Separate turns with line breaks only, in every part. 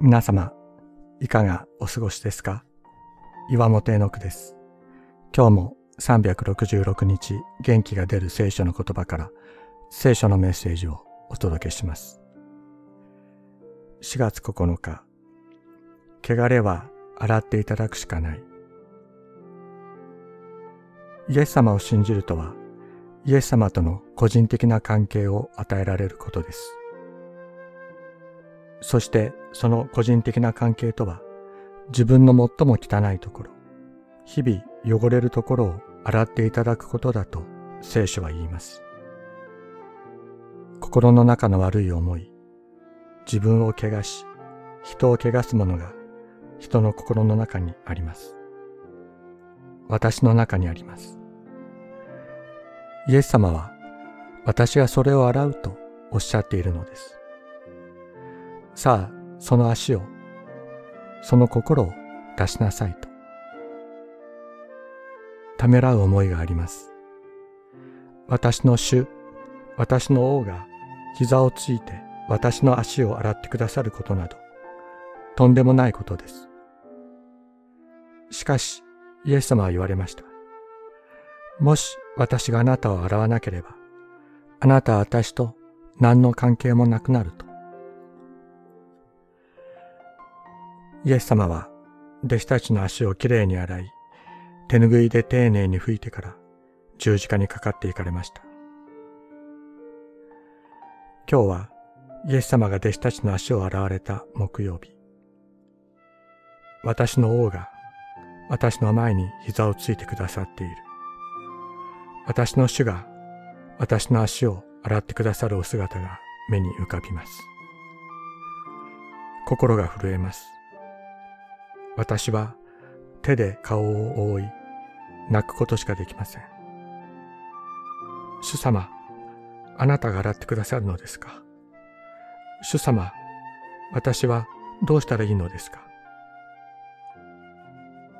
皆様、いかがお過ごしですか？岩本絵の句です。今日も366日元気が出る聖書の言葉から聖書のメッセージをお届けします。4月9日、汚れは洗っていただくしかない。イエス様を信じるとは、イエス様との個人的な関係を与えられることです。そしてその個人的な関係とは、自分の最も汚いところ、日々汚れるところを洗っていただくことだと聖書は言います。心の中の悪い思い、自分を汚し、人を汚すものが人の心の中にあります。私の中にあります。イエス様は私がそれを洗うとおっしゃっているのです。さあ、その足を、その心を出しなさいと。ためらう思いがあります。私の主、私の王が膝をついて私の足を洗ってくださることなど、とんでもないことです。しかし、イエス様は言われました。もし私があなたを洗わなければ、あなたは私と何の関係もなくなると。イエス様は弟子たちの足をきれいに洗い、手ぬぐいで丁寧に拭いてから十字架にかかっていかれました。今日はイエス様が弟子たちの足を洗われた木曜日。私の王が私の前に膝をついてくださっている。私の主が私の足を洗ってくださるお姿が目に浮かびます。心が震えます。私は手で顔を覆い、泣くことしかできません。主様、あなたが洗ってくださるのですか？主様、私はどうしたらいいのですか？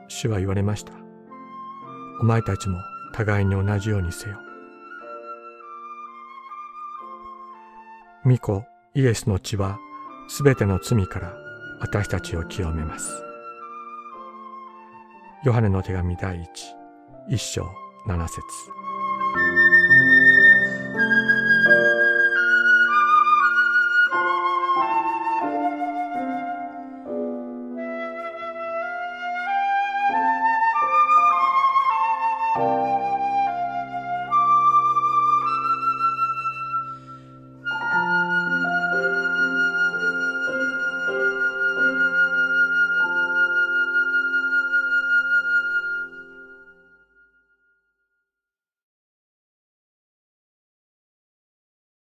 主は言われました。お前たちも互いに同じようにせよ。御子イエスの血はすべての罪から私たちを清めます。ヨハネの手紙第一、一章七節。